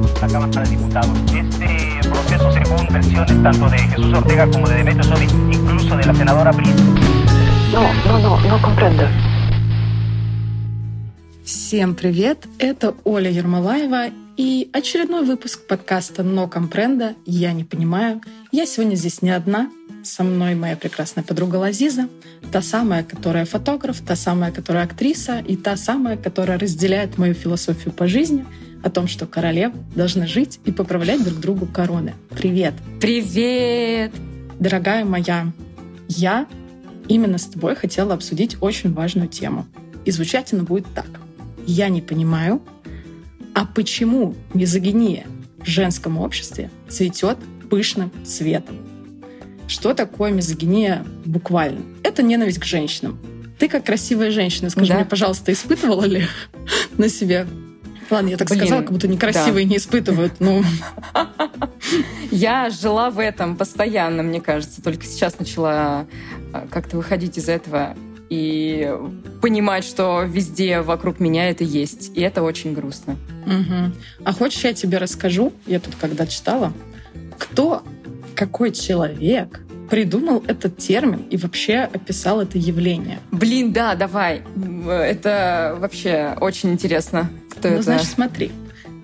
la Cámara de Diputados. Este proceso, según versiones tanto de Jesús Ortega como de Demetrio Sodi, incluso de la senadora Briz. No, no, no, no comprendo. Всем привет! Это Оля Ермолаева и очередной выпуск подкаста «Но компренда. Я не понимаю». Я сегодня здесь не одна. Со мной моя прекрасная подруга Лазиза, та самая, которая фотограф, та самая, которая актриса и та самая, которая разделяет мою философию по жизни о том, что королев должны жить и поправлять друг другу короны. Привет! Привет! Дорогая моя, я именно с тобой хотела обсудить очень важную тему. И звучать она будет так. Я не понимаю, а почему мизогиния в женском обществе цветет пышным цветом? Что такое мизогиния буквально? Это ненависть к женщинам. Ты как красивая женщина, скажи Да. мне, пожалуйста, испытывала ли на себе? Ладно, я так Блин, сказала, как будто некрасивые не испытывают. Ну, Я жила в этом постоянно, мне кажется. Только сейчас начала а, как-то выходить из этого и понимать, что везде вокруг меня это есть. И это очень грустно. Мгм. А хочешь, я тебе расскажу? Я тут когда читала, кто, какой человек придумал этот термин и вообще описал это явление. Блин, да, давай. М, Это вообще очень интересно. Кто ну, это? значит, смотри,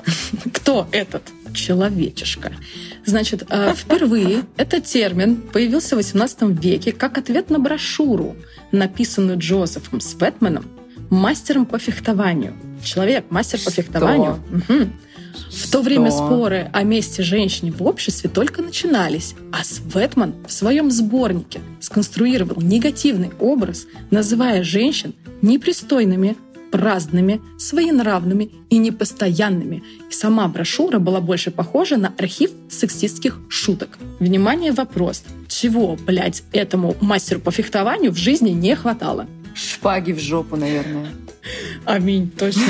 кто этот человечишка? Значит, э, впервые этот термин появился в XVIII веке как ответ на брошюру, написанную Джозефом Светманом, мастером по фехтованию. Человек, мастер по Что? фехтованию. Мгм. В то время Что? споры о месте женщины в обществе только начинались, а Светман в своем сборнике сконструировал негативный образ, называя женщин непристойными, праздными, своенравными и непостоянными. И сама брошюра была больше похожа на архив сексистских шуток. Внимание, вопрос. Чего, блядь, этому мастеру по фехтованию в жизни не хватало? Шпаги в жопу, наверное. Аминь, точно.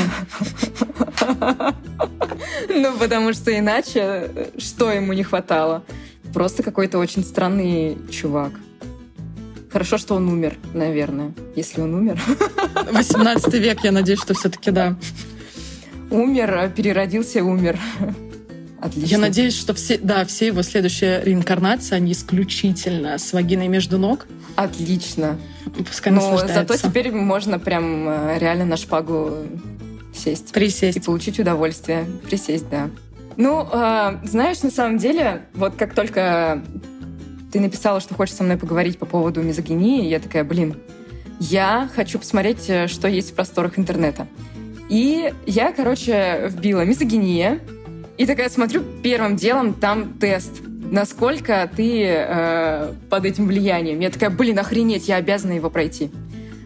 Ну, потому что иначе э, что ему не хватало? Просто какой-то очень странный чувак. Хорошо, что он умер, наверное. Если он умер. 18 век, я надеюсь, что все-таки да. Умер, а переродился, умер. Отлично. Я надеюсь, что все, да, все его следующие реинкарнации, они исключительно с вагиной между ног. Отлично. Пускай Но наслаждается. зато теперь можно прям э, реально на шпагу сесть. И Присесть. получить удовольствие. Присесть, да. Ну, э, знаешь, на самом деле, вот как только ты написала, что хочешь со мной поговорить по поводу мизогинии, я такая, блин, я хочу посмотреть, э, что есть в просторах интернета. И я, короче, вбила мизогиния, и такая смотрю, первым делом там тест. Насколько ты э, под этим влиянием? Я такая, блин, охренеть, я обязана его пройти.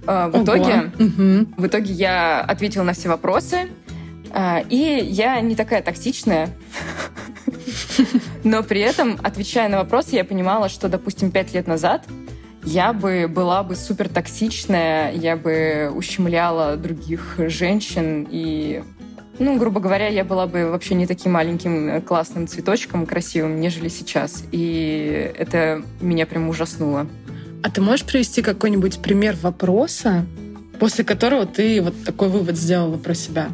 Э, в Ого. итоге Мгм. в итоге я ответила на все вопросы. а, И я не такая токсичная. Но при этом, отвечая на вопросы, я понимала, что, допустим, пять лет назад я бы была бы супер токсичная, я бы ущемляла других женщин и ну, грубо говоря, я была бы вообще не таким маленьким э, классным цветочком красивым, нежели сейчас. И это меня прям ужаснуло. А ты можешь привести какой-нибудь пример вопроса, после которого ты вот такой вывод сделала про себя?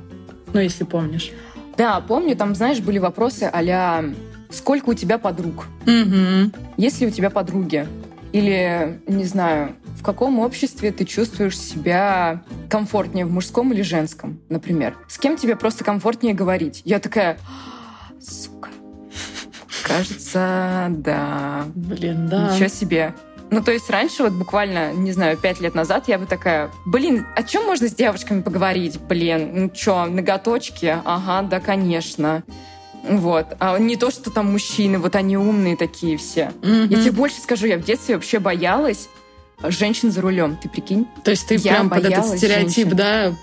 Ну, если помнишь. Да, помню, там, знаешь, были вопросы а «Сколько у тебя подруг?» Угу. Есть ли у тебя подруги? Или, не знаю, в каком обществе ты чувствуешь себя комфортнее, в мужском или женском, например? С кем тебе просто комфортнее говорить? Я такая, «А, сука, кажется, да. Блин, да. Ничего себе. Ну, то есть раньше, вот буквально, не знаю, пять лет назад, я бы такая, блин, о чем можно с девушками поговорить? Блин, ну что, ноготочки? Ага, да, конечно. Вот. А не то, что там мужчины, вот они умные такие все. Мгм. Я тебе больше скажу, я в детстве вообще боялась женщин за рулем, ты прикинь? То есть ты я прям под этот стереотип, женщин. да,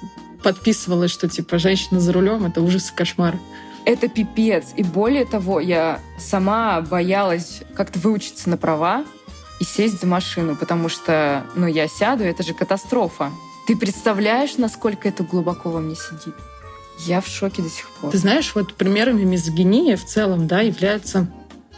подписывалась, что типа женщина за рулем это ужас и кошмар. Это пипец. И более того, я сама боялась как-то выучиться на права и сесть за машину, потому что, ну, я сяду, это же катастрофа. Ты представляешь, насколько это глубоко во мне сидит? Я в шоке до сих пор. Ты знаешь, вот примерами мизогинии в целом, да, является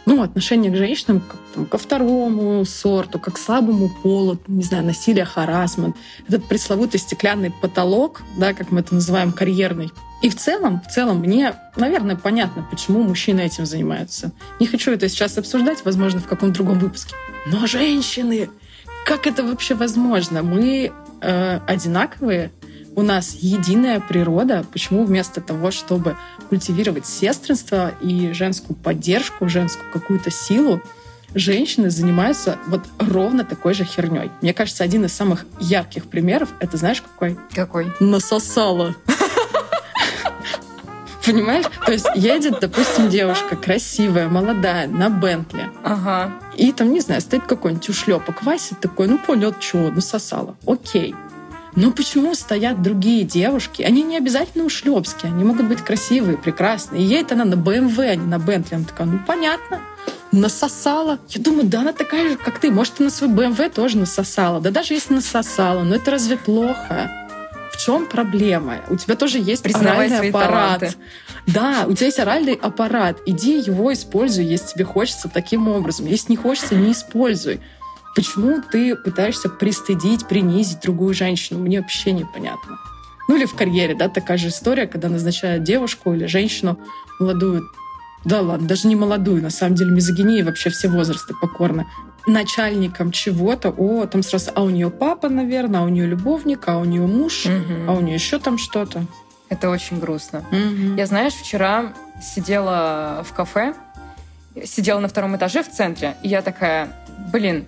ну, отношение к женщинам как, там, ко второму сорту, как к слабому полу, не знаю, насилие, харасмент. Этот пресловутый стеклянный потолок, да, как мы это называем, карьерный, И в целом, в целом, мне, наверное, понятно, почему мужчины этим занимаются. Не хочу это сейчас обсуждать, возможно, в каком-то другом выпуске. Но женщины, как это вообще возможно? Мы э, одинаковые, у нас единая природа. Почему вместо того, чтобы культивировать сестринство и женскую поддержку, женскую какую-то силу, женщины занимаются вот ровно такой же херней. Мне кажется, один из самых ярких примеров, это знаешь какой? Какой? Насосала. Понимаешь? То есть едет, допустим, девушка красивая, молодая, на Бентли. Ага. И там, не знаю, стоит какой-нибудь ушлепок Вася такой, ну понял, что, насосала. Окей. Но почему стоят другие девушки? Они не обязательно ушлепские, они могут быть красивые, прекрасные. И едет она на БМВ, а не на Бентли. Она такая, ну понятно, насосала. Я думаю, да, она такая же, как ты. Может, ты на свой БМВ тоже насосала. Да даже если насосала, но это разве плохо? В чем проблема? У тебя тоже есть Признавай оральный аппарат. таланты. Да, у тебя есть оральный аппарат. Иди его используй, если тебе хочется таким образом. Если не хочется, не используй. Почему ты пытаешься пристыдить, принизить другую женщину? Мне вообще непонятно. Ну или в карьере, да, такая же история, когда назначают девушку или женщину молодую, да ладно, даже не молодую, на самом деле мизогиния вообще все возрасты покорны, начальником чего-то, о, там сразу, а у нее папа, наверное, а у нее любовник, а у нее муж, Мгм. а у нее еще там что-то. Это очень грустно. Мгм. Я, знаешь, вчера сидела в кафе, сидела на втором этаже в центре, и я такая, блин,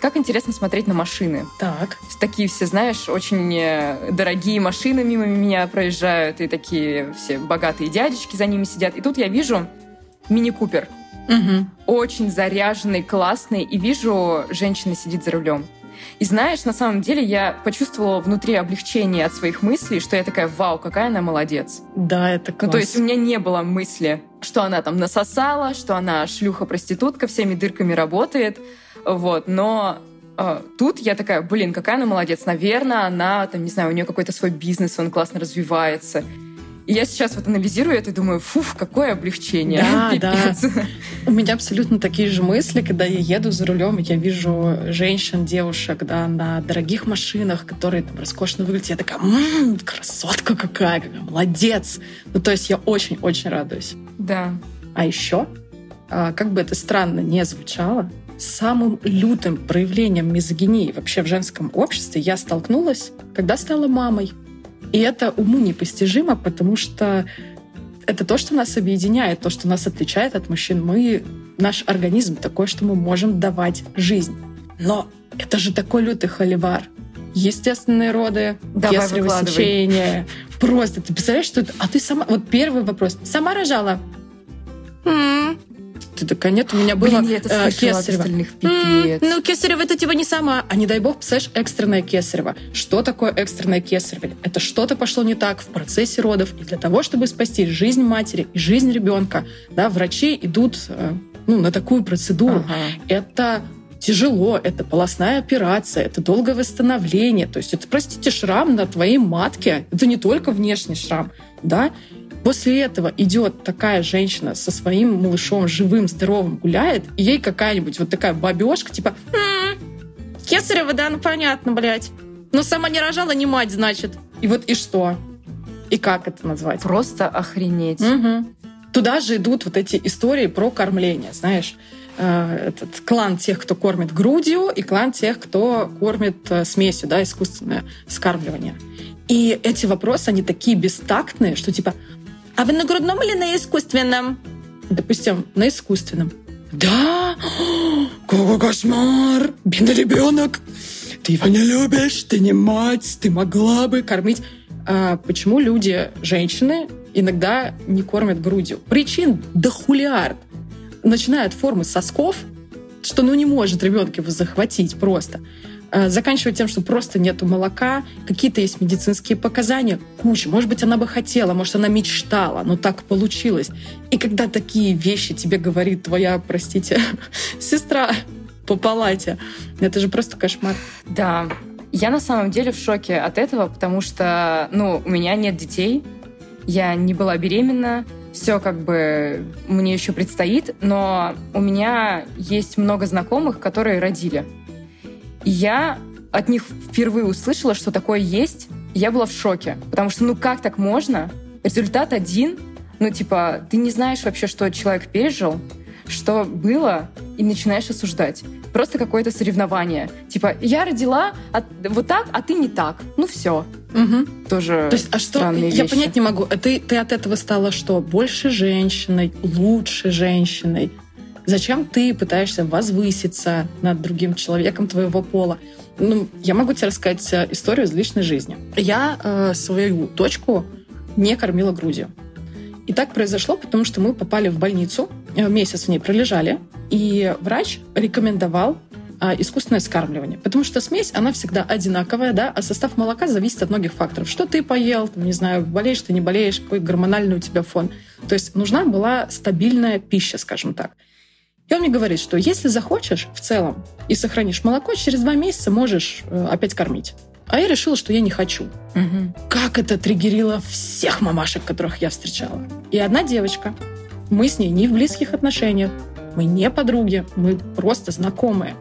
как интересно смотреть на машины. Так. Такие все, знаешь, очень э, дорогие машины мимо меня проезжают, и такие все богатые дядечки за ними сидят. И тут я вижу мини-купер, Мгм. очень заряженный, классный, и вижу, женщина сидит за рулем. И знаешь, на самом деле я почувствовала внутри облегчение от своих мыслей, что я такая, вау, какая она молодец. Да, это класс. Ну, то есть у меня не было мысли, что она там насосала, что она шлюха-проститутка, всеми дырками работает. Вот, но э, тут я такая, блин, какая она молодец. Наверное, она, там, не знаю, у нее какой-то свой бизнес, он классно развивается. И я сейчас вот анализирую это и думаю, фуф, какое облегчение. Да, Пипец. У меня абсолютно такие же мысли, когда я еду за рулем, я вижу женщин, девушек, да, на дорогих машинах, которые там роскошно выглядят. Я такая, «М, красотка какая, какая, молодец. Ну, то есть я очень-очень радуюсь. Да. А еще, а, как бы это странно не звучало, самым лютым проявлением мизогинии вообще в женском обществе я столкнулась, когда стала мамой. И это уму непостижимо, потому что это то, что нас объединяет, то, что нас отличает от мужчин. Мы, наш организм такой, что мы можем давать жизнь. Но это же такой лютый холивар. Естественные роды, Давай, кесарево выкладывай. сечение. Просто, ты представляешь, что это? А ты сама... Вот первый вопрос. Сама рожала? Ты такая, нет, у меня было Блин, я э, кесарево. остальных, М, пипец. Ну, кесарево это типа не сама. А не дай бог, представляешь, экстренное кесарево. Что такое экстренное кесарево? Это что-то пошло не так в процессе родов. И для того, чтобы спасти жизнь матери и жизнь ребенка, да, врачи идут э, ну, на такую процедуру. Ага. Это тяжело, это полостная операция, это долгое восстановление. То есть это, простите, шрам на твоей матке. Это не только внешний шрам, да? После этого идет такая женщина со своим малышом живым, здоровым, гуляет, и ей какая-нибудь вот такая бабешка, типа, «М, кесарево, да, ну понятно, блядь. Но сама не рожала, не мать, значит. И вот и что? И как это назвать? Просто охренеть. Мгм. Туда же идут вот эти истории про кормление, знаешь. Э, Этот клан тех, кто кормит грудью, и клан тех, кто кормит э, смесью, да, искусственное скармливание. И эти вопросы, они такие бестактные, что типа, а вы на грудном или на искусственном? Допустим, на искусственном. Да? Какой кошмар! Бедный ребенок! Ты его не любишь, ты не мать, ты могла бы кормить. А почему люди, женщины, иногда не кормят грудью? Причин да хулиард. Начиная от формы сосков, что ну не может ребенок его захватить просто. А, Заканчивая тем, что просто нету молока, какие-то есть медицинские показания, куча. Может быть, она бы хотела, может, она мечтала, но так получилось. И когда такие вещи тебе говорит твоя, простите, сестра по палате, это же просто кошмар. Да. Я на самом деле в шоке от этого, потому что, ну, у меня нет детей, я не была беременна, все как бы мне еще предстоит, но у меня есть много знакомых, которые родили. И я от них впервые услышала, что такое есть, я была в шоке. Потому что, ну как так можно? результат один. Ну, типа, ты не знаешь вообще, что человек пережил, что было, и начинаешь осуждать. Просто какое-то соревнование. Типа, я родила от, вот так, а ты не так. Ну все. Угу. Тоже То есть, а что? странные Я вещи. понять не могу. А Ты, ты от этого стала что? Больше женщиной, лучше женщиной? Зачем ты пытаешься возвыситься над другим человеком твоего пола? Ну, я могу тебе рассказать э, историю из личной жизни. Я э, свою дочку не кормила грудью. И так произошло, потому что мы попали в больницу, э, месяц в ней пролежали, и врач рекомендовал искусственное скармливание. Потому что смесь, она всегда одинаковая, да, а состав молока зависит от многих факторов. Что ты поел, там, не знаю, болеешь ты, не болеешь, какой гормональный у тебя фон. То есть нужна была стабильная пища, скажем так. И он мне говорит, что если захочешь в целом и сохранишь молоко, через два месяца можешь э, опять кормить. А я решила, что я не хочу. Мгм. Как это триггерило всех мамашек, которых я встречала. И одна девочка. Мы с ней не в близких отношениях. Мы не подруги. Мы просто знакомые.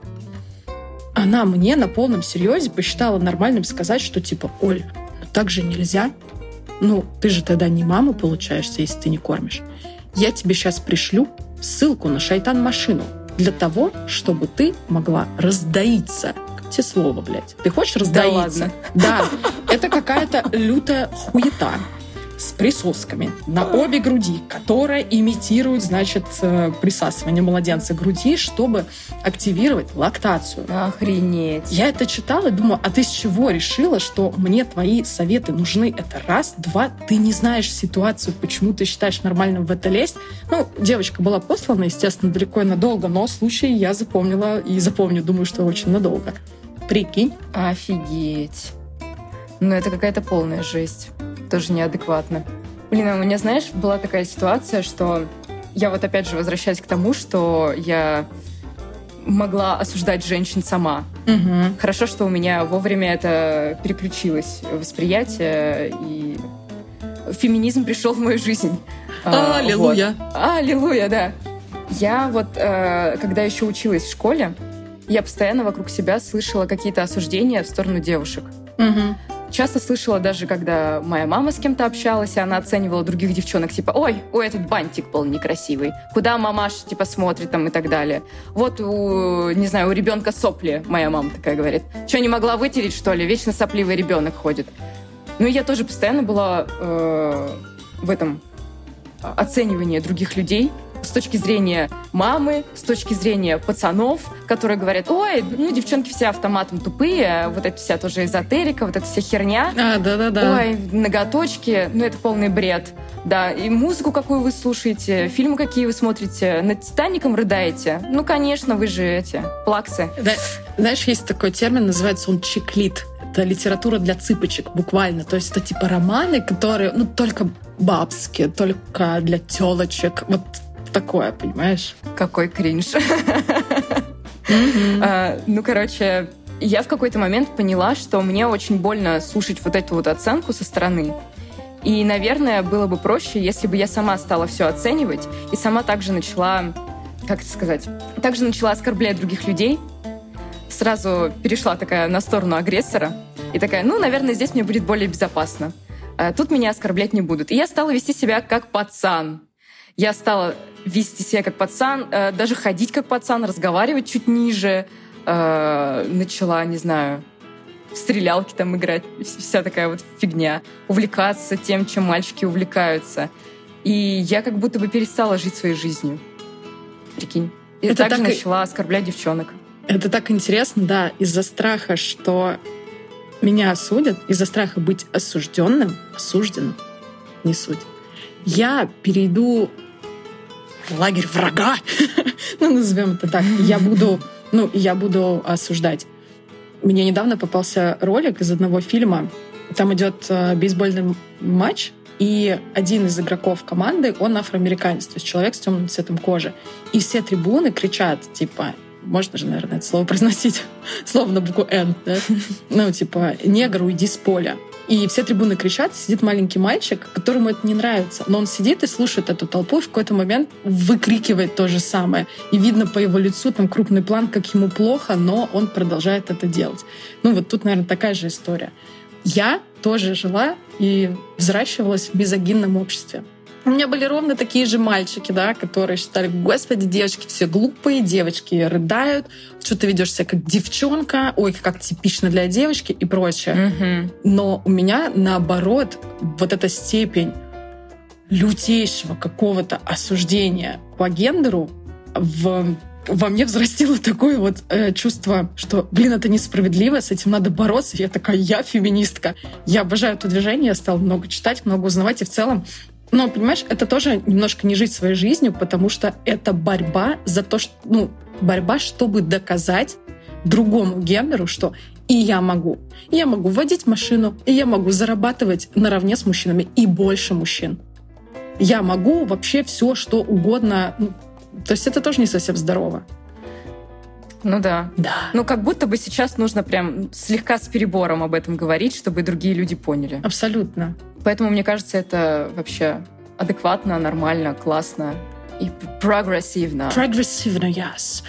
Она мне на полном серьезе посчитала нормальным сказать, что типа, Оль, ну так же нельзя. Ну, ты же тогда не мама получаешься, если ты не кормишь. Я тебе сейчас пришлю ссылку на шайтан-машину для того, чтобы ты могла раздоиться. Как тебе слово, блядь? Ты хочешь раздоиться? ладно. Да, это какая-то лютая хуета с присосками на обе груди, которая имитирует, значит, э, присасывание младенца к груди, чтобы активировать лактацию. Охренеть. Я это читала и думаю, а ты с чего решила, что мне твои советы нужны? Это раз. Два, ты не знаешь ситуацию, почему ты считаешь нормальным в это лезть. Ну, девочка была послана, естественно, далеко и надолго, но случай я запомнила и запомню, думаю, что очень надолго. Прикинь. Офигеть. Ну, это какая-то полная жесть. Тоже неадекватно. Блин, а у меня, знаешь, была такая ситуация, что я вот опять же возвращаюсь к тому, что я могла осуждать женщин сама. Угу. Хорошо, что у меня вовремя это переключилось восприятие, и феминизм пришел в мою жизнь. А, Аллилуйя. вот. Аллилуйя, да. Я вот, э, когда еще училась в школе, я постоянно вокруг себя слышала какие-то осуждения в сторону девушек. Мгм. Часто слышала даже, когда моя мама с кем-то общалась, и она оценивала других девчонок, типа, ой, ой, этот бантик был некрасивый, куда мамаша, типа, смотрит там и так далее. Вот у, не знаю, у ребенка сопли, моя мама такая говорит. Что, не могла вытереть, что ли? Вечно сопливый ребенок ходит. Ну, и я тоже постоянно была э, в этом оценивании других людей, с точки зрения мамы, с точки зрения пацанов, которые говорят, ой, ну, девчонки все автоматом тупые, вот это вся тоже эзотерика, вот эта вся херня. А, да-да-да. Ой, ноготочки, ну это полный бред. Да, и музыку какую вы слушаете, фильмы какие вы смотрите, над «Титаником» рыдаете? Ну, конечно, вы же эти, плаксы. Да, знаешь, есть такой термин, называется он чиклит. Это литература для цыпочек, буквально. То есть это типа романы, которые, ну, только бабские, только для телочек. Вот такое, понимаешь? Какой кринж. А, Ну, короче, я в какой-то момент поняла, что мне очень больно слушать вот эту вот оценку со стороны. И, наверное, было бы проще, если бы я сама стала все оценивать и сама также начала, как это сказать, также начала оскорблять других людей, сразу перешла такая на сторону агрессора и такая, ну, наверное, здесь мне будет более безопасно. А Тут меня оскорблять не будут. И я стала вести себя как пацан. Я стала вести себя как пацан, э, даже ходить как пацан, разговаривать чуть ниже. Э, Начала, не знаю, в стрелялки там играть, вся такая вот фигня. Увлекаться тем, чем мальчики увлекаются. И я как будто бы перестала жить своей жизнью. Прикинь. И Это также так начала оскорблять девчонок. Это так интересно, да, из-за страха, что меня осудят, из-за страха быть осужденным, осужденным, не суть. Я перейду лагерь врага, ну, назовем это так. Я буду, ну, я буду осуждать. Мне недавно попался ролик из одного фильма. Там идет э, бейсбольный матч, и один из игроков команды, он афроамериканец, то есть человек с темным цветом кожи. И все трибуны кричат, типа, можно же, наверное, это слово произносить, слово на букву «Н», да? Ну, типа, негр, уйди с поля. И все трибуны кричат, сидит маленький мальчик, которому это не нравится. Но он сидит и слушает эту толпу, и в какой-то момент выкрикивает то же самое. И видно по его лицу, там крупный план, как ему плохо, но он продолжает это делать. Ну вот тут, наверное, такая же история. Я тоже жила и взращивалась в мизогинном обществе. У меня были ровно такие же мальчики, да, которые считали, господи, девочки все глупые, девочки рыдают, что ты ведешь себя как девчонка, ой, как типично для девочки и прочее. Мгм. Но у меня наоборот вот эта степень лютейшего какого-то осуждения по гендеру в во мне взрастило такое вот э, чувство, что, блин, это несправедливо, с этим надо бороться. Я такая, я феминистка. Я обожаю это движение, я стала много читать, много узнавать, и в целом но, понимаешь, это тоже немножко не жить своей жизнью, потому что это борьба за то, что, ну, борьба, чтобы доказать другому гендеру, что и я могу. Я могу водить машину, и я могу зарабатывать наравне с мужчинами и больше мужчин. Я могу вообще все, что угодно. Ну, То есть это тоже не совсем здорово. Ну да. Да. Ну, как будто бы сейчас нужно прям слегка с перебором об этом говорить, чтобы другие люди поняли. Абсолютно. Поэтому, мне кажется, это вообще адекватно, нормально, классно и прогрессивно. Прогрессивно, yes.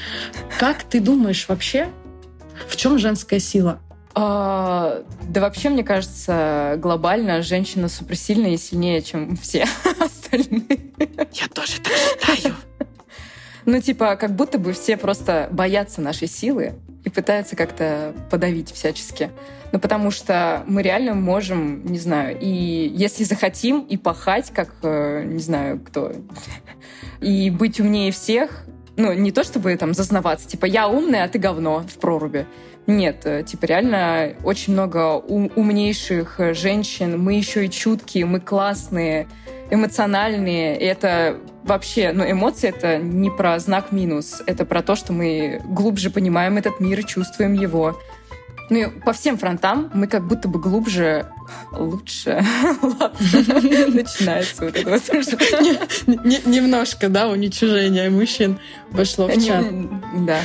Как ты думаешь вообще, в чем женская сила? А, да вообще, мне кажется, глобально женщина суперсильная и сильнее, чем все остальные. Я тоже так считаю. Ну, типа, как будто бы все просто боятся нашей силы и пытаются как-то подавить всячески. Ну, потому что мы реально можем, не знаю, и если захотим, и пахать, как, э, не знаю, кто, и быть умнее всех, ну, не то чтобы там зазнаваться, типа, я умная, а ты говно в проруби. Нет, э, типа, реально очень много ум- умнейших э, женщин, мы еще и чуткие, мы классные, эмоциональные. И это вообще, ну, эмоции — это не про знак минус, это про то, что мы глубже понимаем этот мир и чувствуем его. Ну, по всем фронтам мы как будто бы глубже лучше. Начинается вот это вот. Немножко, да, уничижение мужчин вошло в чат. Да.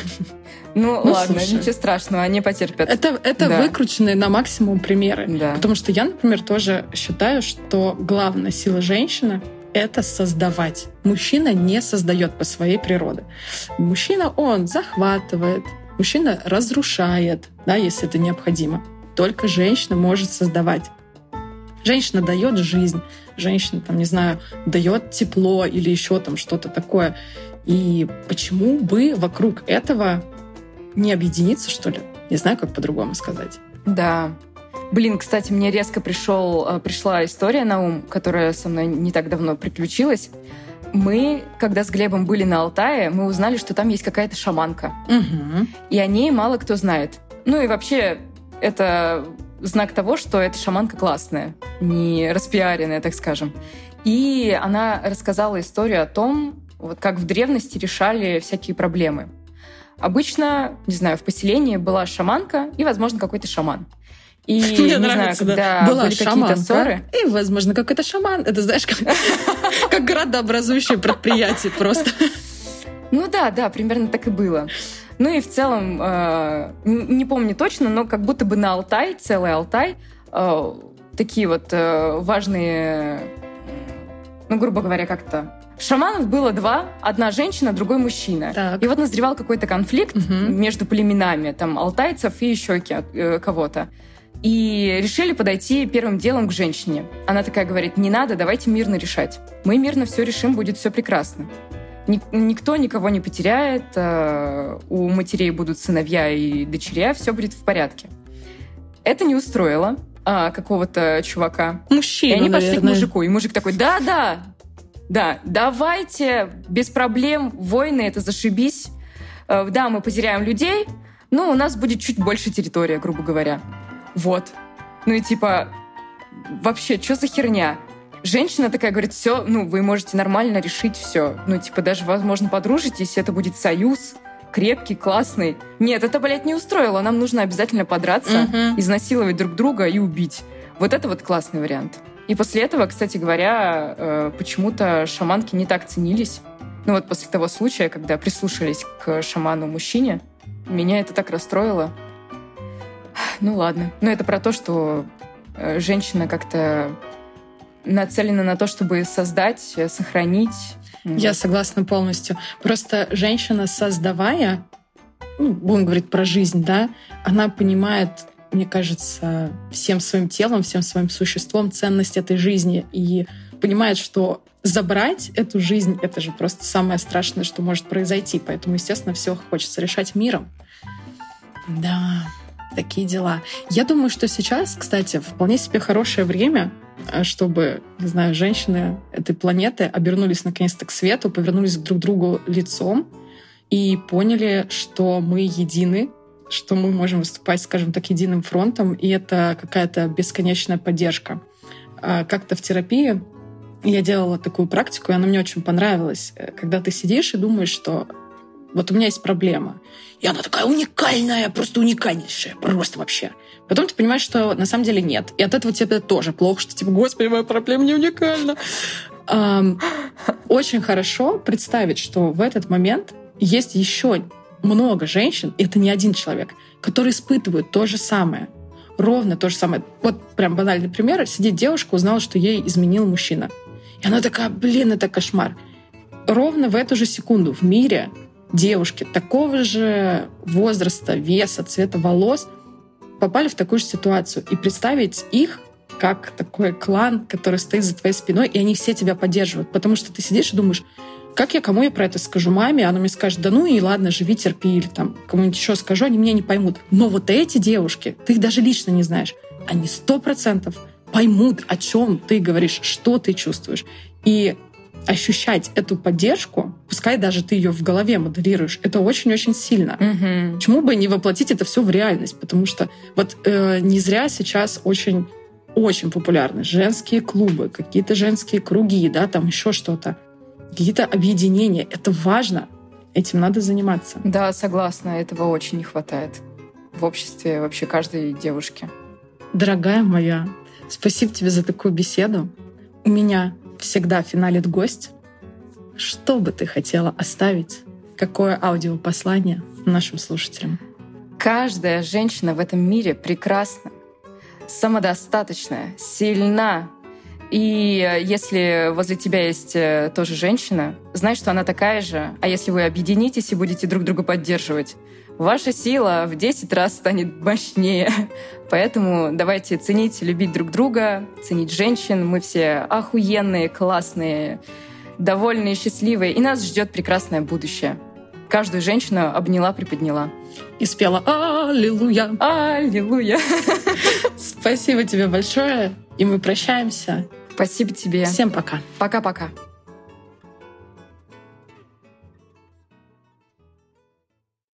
Ну, Ну, ладно, слушай. ничего страшного, они потерпят. Это, это Да. выкрученные на максимум примеры. Да. Потому что я, например, тоже считаю, что главная сила женщины — это создавать. Мужчина не создает по своей природе. Мужчина, он захватывает, мужчина разрушает, да, если это необходимо. Только женщина может создавать. Женщина дает жизнь, женщина, там, не знаю, дает тепло или еще там что-то такое. И почему бы вокруг этого не объединиться, что ли? Не знаю, как по-другому сказать. Да. Блин, кстати, мне резко пришел, э, пришла история на ум, которая со мной не так давно приключилась. Мы, когда с Глебом были на Алтае, мы узнали, что там есть какая-то шаманка. Угу. И о ней мало кто знает. Ну и вообще, это знак того, что эта шаманка классная, не распиаренная, так скажем. И она рассказала историю о том, вот как в древности решали всякие проблемы. Обычно, не знаю, в поселении была шаманка и, возможно, какой-то шаман. И, Мне не нравится, знаю, да. когда Была были какие-то ссоры, И, возможно, какой-то шаман. Это, знаешь, как, как градообразующее предприятие просто. Ну да, да, примерно так и было. Ну и в целом, э, не помню точно, но как будто бы на Алтай, целый Алтай, э, такие вот э, важные, ну, грубо говоря, как-то... Шаманов было два, одна женщина, другой мужчина. Так. И вот назревал какой-то конфликт Мгм. между племенами, там, алтайцев и еще э, кого-то. И решили подойти первым делом к женщине. Она такая говорит, не надо, давайте мирно решать. Мы мирно все решим, будет все прекрасно. Ник- Никто никого не потеряет, э, у матерей будут сыновья и дочеря, все будет в порядке. Это не устроило а, какого-то чувака. И Мужчина, они пошли к наверное. мужику, и мужик такой, да-да, да, давайте, без проблем, войны, это зашибись. Э, Да, мы потеряем людей, но у нас будет чуть больше территория, грубо говоря. Вот. Ну и типа, вообще, что за херня? Женщина такая говорит, все, ну, вы можете нормально решить все. Ну, типа, даже, возможно, подружитесь, это будет союз крепкий, классный. Нет, это, блядь, не устроило. Нам нужно обязательно подраться, Мгм. изнасиловать друг друга и убить. Вот это вот классный вариант. И после этого, кстати говоря, э, почему-то шаманки не так ценились. Ну вот после того случая, когда прислушались к шаману-мужчине, меня это так расстроило. Ну ладно. Но это про то, что э, женщина как-то нацелена на то, чтобы создать, э, сохранить. Я согласна полностью. Просто женщина, создавая, ну, будем говорить про жизнь, да, она понимает мне кажется, всем своим телом, всем своим существом ценность этой жизни и понимает, что забрать эту жизнь — это же просто самое страшное, что может произойти. Поэтому, естественно, все хочется решать миром. Да, такие дела. Я думаю, что сейчас, кстати, вполне себе хорошее время, э, чтобы, не знаю, женщины этой планеты обернулись наконец-то к свету, повернулись друг к другу лицом и поняли, что мы едины, что мы можем выступать, скажем так, единым фронтом, и это какая-то бесконечная поддержка. А как-то в терапии я делала такую практику, и она мне очень понравилась. Когда ты сидишь и думаешь, что вот у меня есть проблема. И она такая уникальная, просто уникальнейшая, просто вообще. Потом ты понимаешь, что на самом деле нет. И от этого тебе тоже плохо, что типа, господи, моя проблема не уникальна. Очень хорошо представить, что в этот момент есть еще много женщин, и это не один человек, которые испытывают то же самое. Ровно то же самое. Вот прям банальный пример. Сидит девушка, узнала, что ей изменил мужчина. И она такая, блин, это кошмар. Ровно в эту же секунду в мире девушки такого же возраста, веса, цвета волос попали в такую же ситуацию. И представить их как такой клан, который стоит за твоей спиной, и они все тебя поддерживают. Потому что ты сидишь и думаешь, как я кому я про это скажу маме, она мне скажет, да ну и ладно, живи, терпи, или там кому-нибудь еще скажу, они меня не поймут. Но вот эти девушки, ты их даже лично не знаешь, они сто процентов поймут, о чем ты говоришь, что ты чувствуешь. И ощущать эту поддержку, пускай даже ты ее в голове моделируешь, это очень-очень сильно. Мгм. Почему бы не воплотить это все в реальность? Потому что вот э, не зря сейчас очень очень популярны женские клубы, какие-то женские круги, да, там еще что-то, какие-то объединения. Это важно, этим надо заниматься. Да, согласна, этого очень не хватает в обществе вообще каждой девушки. Дорогая моя, спасибо тебе за такую беседу. У меня всегда финалит гость. Что бы ты хотела оставить? Какое аудиопослание нашим слушателям? Каждая женщина в этом мире прекрасна, самодостаточная, сильна. И э, если возле тебя есть э, тоже женщина, знай, что она такая же. А если вы объединитесь и будете друг друга поддерживать, ваша сила в 10 раз станет мощнее. Поэтому давайте ценить, любить друг друга, ценить женщин. Мы все охуенные, классные, довольные, счастливые. И нас ждет прекрасное будущее. Каждую женщину обняла, приподняла. И спела «Аллилуйя». Аллилуйя! Спасибо тебе большое. И мы прощаемся. Спасибо тебе. Всем пока. Пока-пока.